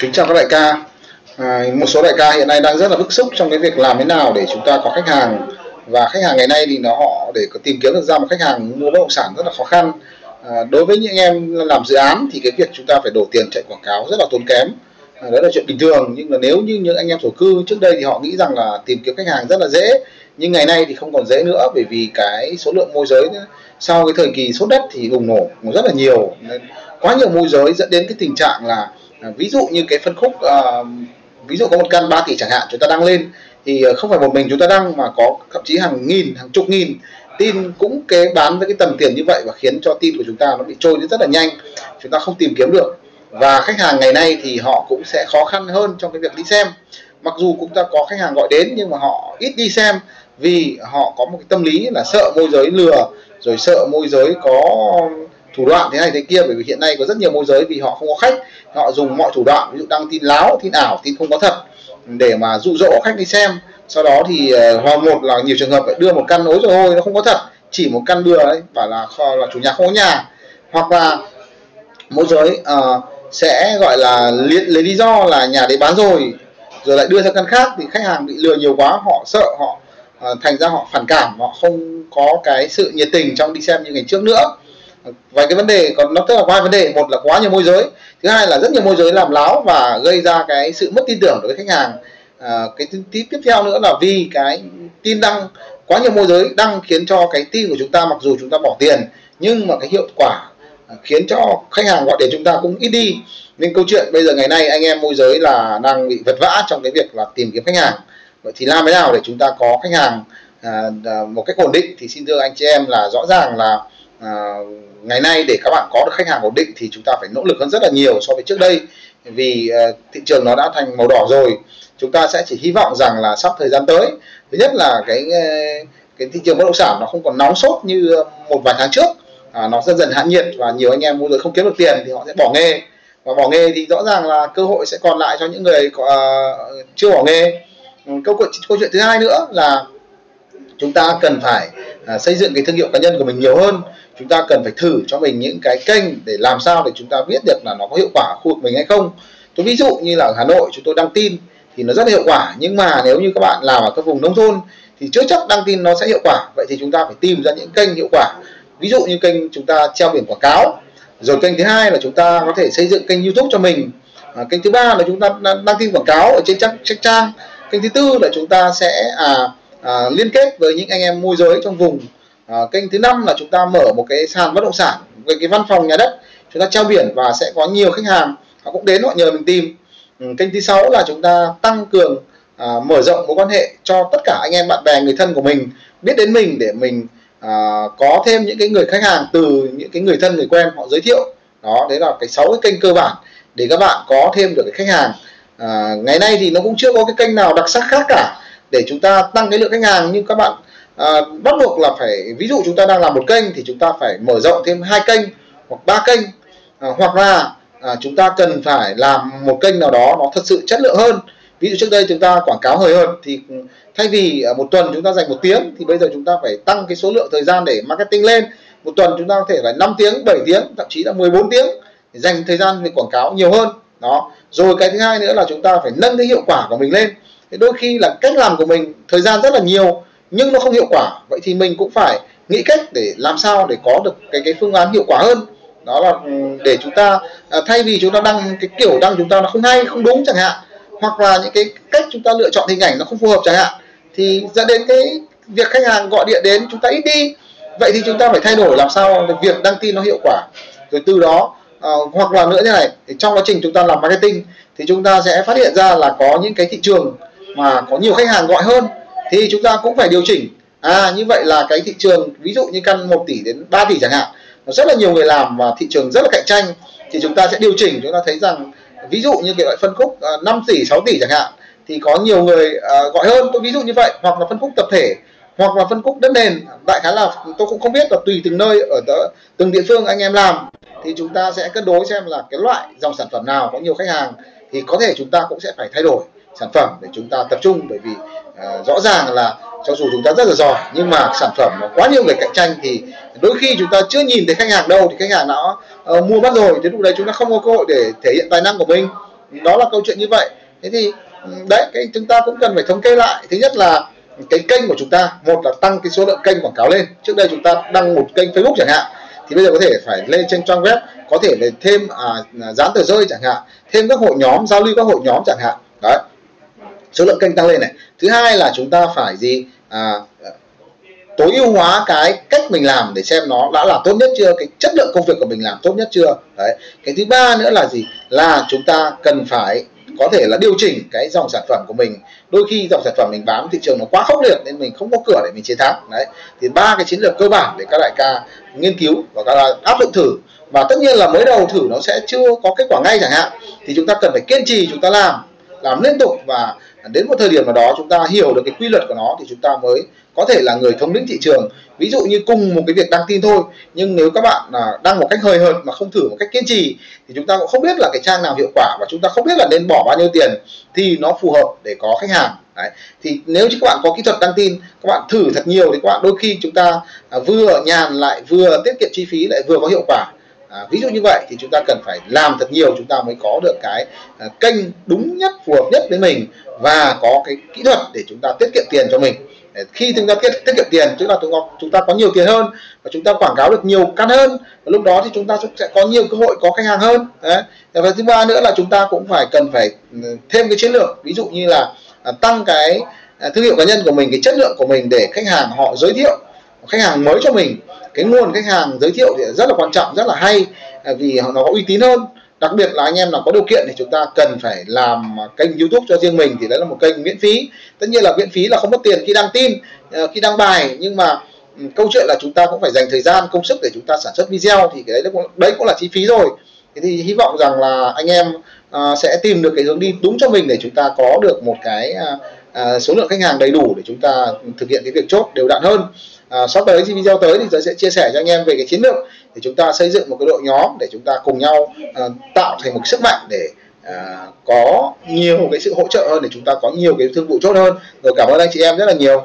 Kính chào các đại ca. À, một số đại ca hiện nay đang rất là bức xúc trong cái việc làm thế nào để chúng ta có khách hàng và khách hàng ngày nay thì nó họ để có tìm kiếm được ra một khách hàng mua bất động sản rất là khó khăn. À, đối với những em làm dự án thì cái việc chúng ta phải đổ tiền chạy quảng cáo rất là tốn kém. À, đó là chuyện bình thường nhưng mà nếu như những anh em thổ cư trước đây thì họ nghĩ rằng là tìm kiếm khách hàng rất là dễ nhưng ngày nay thì không còn dễ nữa bởi vì cái số lượng môi giới sau cái thời kỳ sốt đất thì bùng nổ rất là nhiều nên quá nhiều môi giới dẫn đến cái tình trạng là à, ví dụ như cái phân khúc à, ví dụ có một căn 3 tỷ chẳng hạn chúng ta đăng lên thì à, không phải một mình chúng ta đăng mà có thậm chí hàng nghìn hàng chục nghìn. Tin cũng cái bán với cái tầm tiền như vậy và khiến cho tin của chúng ta nó bị trôi đi rất là nhanh chúng ta không tìm kiếm được. Và khách hàng ngày nay thì họ cũng sẽ khó khăn hơn trong cái việc đi xem. Mặc dù cũng ta có khách hàng gọi đến nhưng mà họ ít đi xem vì họ có một cái tâm lý là sợ môi giới lừa rồi sợ môi giới có thủ đoạn thế này thế kia bởi vì hiện nay có rất nhiều môi giới vì họ không có khách họ dùng mọi thủ đoạn ví dụ đăng tin láo tin ảo tin không có thật để mà dụ dỗ khách đi xem. Sau đó thì ờ, hoặc một là nhiều trường hợp phải đưa một căn ối rồi ôi nó không có thật chỉ một căn đưa đấy bảo là kho là chủ nhà không có nhà. Hoặc là môi giới uh, sẽ gọi là lấy, lấy lý do là nhà đấy bán rồi rồi lại đưa ra căn khác thì khách hàng bị lừa nhiều quá họ sợ họ uh, thành ra họ phản cảm họ không có cái sự nhiệt tình trong đi xem như ngày trước nữa và cái vấn đề còn nó tức là hai vấn đề. Một là quá nhiều môi giới thứ hai là rất nhiều môi giới làm láo và gây ra cái sự mất tin tưởng đối với khách hàng. À, cái tiếp tiếp theo nữa là vì cái tin đăng quá nhiều môi giới đăng khiến cho cái tin của chúng ta mặc dù chúng ta bỏ tiền nhưng mà cái hiệu quả à, khiến cho khách hàng gọi đến chúng ta cũng ít đi. Nên câu chuyện bây giờ ngày nay anh em môi giới là đang bị vật vã trong cái việc là tìm kiếm khách hàng. Vậy thì làm thế nào để chúng ta có khách hàng à, à một cách ổn định thì xin thưa anh chị em là rõ ràng là à, ngày nay để các bạn có được khách hàng ổn định thì chúng ta phải nỗ lực hơn rất là nhiều so với trước đây. Vì à, thị trường nó đã thành màu đỏ rồi chúng ta sẽ chỉ hy vọng rằng là sắp thời gian tới thứ nhất là cái ờ, cái thị trường bất động sản nó không còn nóng sốt như ờ, một vài tháng trước. À, nó dần dần hạ nhiệt và nhiều anh em mua rồi không kiếm được tiền thì họ sẽ bỏ nghề. Và bỏ nghề thì rõ ràng là cơ hội sẽ còn lại cho những người uh, chưa bỏ nghề. Ừ, câu, câu chuyện thứ hai nữa là chúng ta cần phải uh, xây dựng cái thương hiệu cá nhân của mình nhiều hơn chúng ta cần phải thử cho mình những cái kênh để làm sao để chúng ta biết được là nó có hiệu quả ở khu vực mình hay không. Tôi ví dụ như là ở Hà Nội chúng tôi đăng tin thì nó rất hiệu quả nhưng mà nếu như các bạn làm ở các vùng nông thôn thì chưa chắc đăng tin nó sẽ hiệu quả. Vậy thì chúng ta phải tìm ra những kênh hiệu quả. Ví dụ như kênh chúng ta treo biển quảng cáo rồi kênh thứ hai là chúng ta có thể xây dựng kênh YouTube cho mình. À, kênh thứ ba là chúng ta đăng tin quảng cáo ở trên trang, trang. Kênh thứ tư là chúng ta sẽ à, à, liên kết với những anh em môi giới trong vùng à, kênh thứ năm là chúng ta mở một cái sàn bất động sản về cái văn phòng nhà đất. Chúng ta treo biển và sẽ có nhiều khách hàng họ cũng đến họ nhờ mình tìm. Ừ, kênh thứ sáu là chúng ta tăng cường à, mở rộng mối quan hệ cho tất cả anh em bạn bè người thân của mình biết đến mình để mình à, có thêm những cái người khách hàng từ những cái người thân người quen họ giới thiệu. Đó đấy là cái sáu cái kênh cơ bản để các bạn có thêm được cái khách hàng. À, ngày nay thì nó cũng chưa có cái kênh nào đặc sắc khác cả. Để chúng ta tăng cái lượng khách hàng nhưng các bạn à, bắt buộc là phải ví dụ chúng ta đang làm một kênh thì chúng ta phải mở rộng thêm hai kênh hoặc ba kênh. À, hoặc là à, chúng ta cần phải làm một kênh nào đó nó thật sự chất lượng hơn. Ví dụ trước đây chúng ta quảng cáo hời hợt thì ừ, thay vì à, một tuần chúng ta dành một tiếng thì bây giờ chúng ta phải tăng cái số lượng thời gian để marketing lên. Một tuần chúng ta có thể phải 5 tiếng 7 tiếng thậm chí là 14 tiếng để dành thời gian về quảng cáo nhiều hơn. Đó. Rồi cái thứ hai nữa là chúng ta phải nâng cái hiệu quả của mình lên. Thì đôi khi là cách làm của mình thời gian rất là nhiều nhưng nó không hiệu quả. Vậy thì mình cũng phải nghĩ cách để làm sao để có được cái cái phương án hiệu quả hơn. Đó là ừ, để chúng ta à, thay vì chúng ta đăng cái kiểu đăng chúng ta nó không hay không đúng chẳng hạn hoặc là những cái cách chúng ta lựa chọn hình ảnh nó không phù hợp chẳng hạn thì dẫn đến cái việc khách hàng gọi điện đến chúng ta ít đi. Vậy thì chúng ta phải thay đổi làm sao để việc đăng tin nó hiệu quả. Rồi từ đó uh, hoặc là nữa như này thì trong quá trình chúng ta làm marketing thì chúng ta sẽ phát hiện ra là có những cái thị trường mà có nhiều khách hàng gọi hơn thì chúng ta cũng phải điều chỉnh. À như vậy là cái thị trường ví dụ như căn 1 tỷ đến 3 tỷ chẳng hạn rất là nhiều người làm và thị trường rất là cạnh tranh thì chúng ta sẽ điều chỉnh. Chúng ta thấy rằng ví dụ như cái loại phân khúc à, 5 tỷ 6 tỷ chẳng hạn thì có nhiều người à, gọi hơn. Tôi ví dụ như vậy hoặc là phân khúc tập thể hoặc là phân khúc đất nền. Đại khái là tôi cũng không biết là tùy từng nơi ở tớ, từng địa phương anh em làm. Thì chúng ta sẽ cân đối xem là cái loại dòng sản phẩm nào có nhiều khách hàng thì có thể chúng ta cũng sẽ phải thay đổi sản phẩm để chúng ta tập trung bởi vì uh, rõ ràng là cho dù chúng ta rất là giỏi nhưng mà sản phẩm nó quá nhiều người cạnh tranh thì đôi khi chúng ta chưa nhìn thấy khách hàng đâu thì khách hàng nó uh, mua mất rồi đến lúc đấy chúng ta không có cơ hội để thể hiện tài năng của mình. Đó là câu chuyện như vậy. Thế thì ừ, đấy cái chúng ta cũng cần phải thống kê lại. Thứ nhất là cái kênh của chúng ta một là tăng cái số lượng kênh quảng cáo lên. Trước đây chúng ta đăng một kênh Facebook chẳng hạn thì bây giờ có thể phải lên trên trang web có thể là thêm à, à dán tờ rơi chẳng hạn thêm các hội nhóm giao lưu các hội nhóm chẳng hạn. Đấy số lượng kênh tăng lên này. Thứ hai là chúng ta phải gì? À, tối ưu hóa cái cách mình làm để xem nó đã là tốt nhất chưa cái chất lượng công việc của mình làm tốt nhất chưa. Đấy. Cái thứ ba nữa là gì? Là chúng ta cần phải có thể là điều chỉnh cái dòng sản phẩm của mình. Đôi khi dòng sản phẩm mình bán thị trường nó quá khốc liệt nên mình không có cửa để mình chiến thắng đấy. Thì ba cái chiến lược cơ bản để các đại ca nghiên cứu và các đại áp dụng thử. Và tất nhiên là mới đầu thử nó sẽ chưa có kết quả ngay chẳng hạn. Thì chúng ta cần phải kiên trì chúng ta làm làm liên tục và À, đến một thời điểm nào đó chúng ta hiểu được cái quy luật của nó thì chúng ta mới có thể là người thống lĩnh thị trường. Ví dụ như cùng một cái việc đăng tin thôi, nhưng nếu các bạn là đăng một cách hời hợt mà không thử một cách kiên trì thì chúng ta cũng không biết là cái trang nào hiệu quả và chúng ta không biết là nên bỏ bao nhiêu tiền thì nó phù hợp để có khách hàng. Đấy. thì nếu như các bạn có kỹ thuật đăng tin, các bạn thử thật nhiều thì các bạn đôi khi chúng ta à, vừa nhàn lại vừa tiết kiệm chi phí lại vừa có hiệu quả à, ví dụ như vậy thì chúng ta cần phải làm thật nhiều chúng ta mới có được cái à, kênh đúng nhất phù hợp nhất với mình và có cái kỹ thuật để chúng ta tiết kiệm tiền cho mình. Khi chúng ta tiết, tiết kiệm tiền tức là chúng ta, chúng ta có nhiều tiền hơn và chúng ta quảng cáo được nhiều căn hơn và lúc đó thì chúng ta sẽ có nhiều cơ hội có khách hàng hơn đấy. Và thứ ba nữa là chúng ta cũng phải cần phải ừ, thêm cái chiến lược ví dụ như là à, tăng cái à, thương hiệu cá nhân của mình cái chất lượng của mình để khách hàng họ giới thiệu khách hàng mới cho mình cái nguồn khách hàng giới thiệu thì rất là quan trọng rất là hay à, vì nó có uy tín hơn. Đặc biệt là anh em nào có điều kiện thì chúng ta cần phải làm kênh youtube cho riêng mình thì đấy là một kênh miễn phí. Tất nhiên là miễn phí là không mất tiền khi đăng tin à, khi đăng bài nhưng mà ừ, câu chuyện là chúng ta cũng phải dành thời gian công sức để chúng ta sản xuất video thì cái đấy cũng đấy cũng là chi phí rồi. Thế thì hy vọng rằng là anh em uh, sẽ tìm được cái hướng đi đúng cho mình để chúng ta có được một cái uh, uh, số lượng khách hàng đầy đủ để chúng ta thực hiện cái việc chốt đều đặn hơn à, sắp tới thì video tới thì tôi sẽ chia sẻ cho anh em về cái chiến lược để chúng ta xây dựng một cái đội nhóm để chúng ta cùng nhau à, tạo thành một sức mạnh để à, có nhiều cái sự hỗ trợ hơn để chúng ta có nhiều cái thương vụ chốt hơn. Rồi cảm ơn anh chị em rất là nhiều.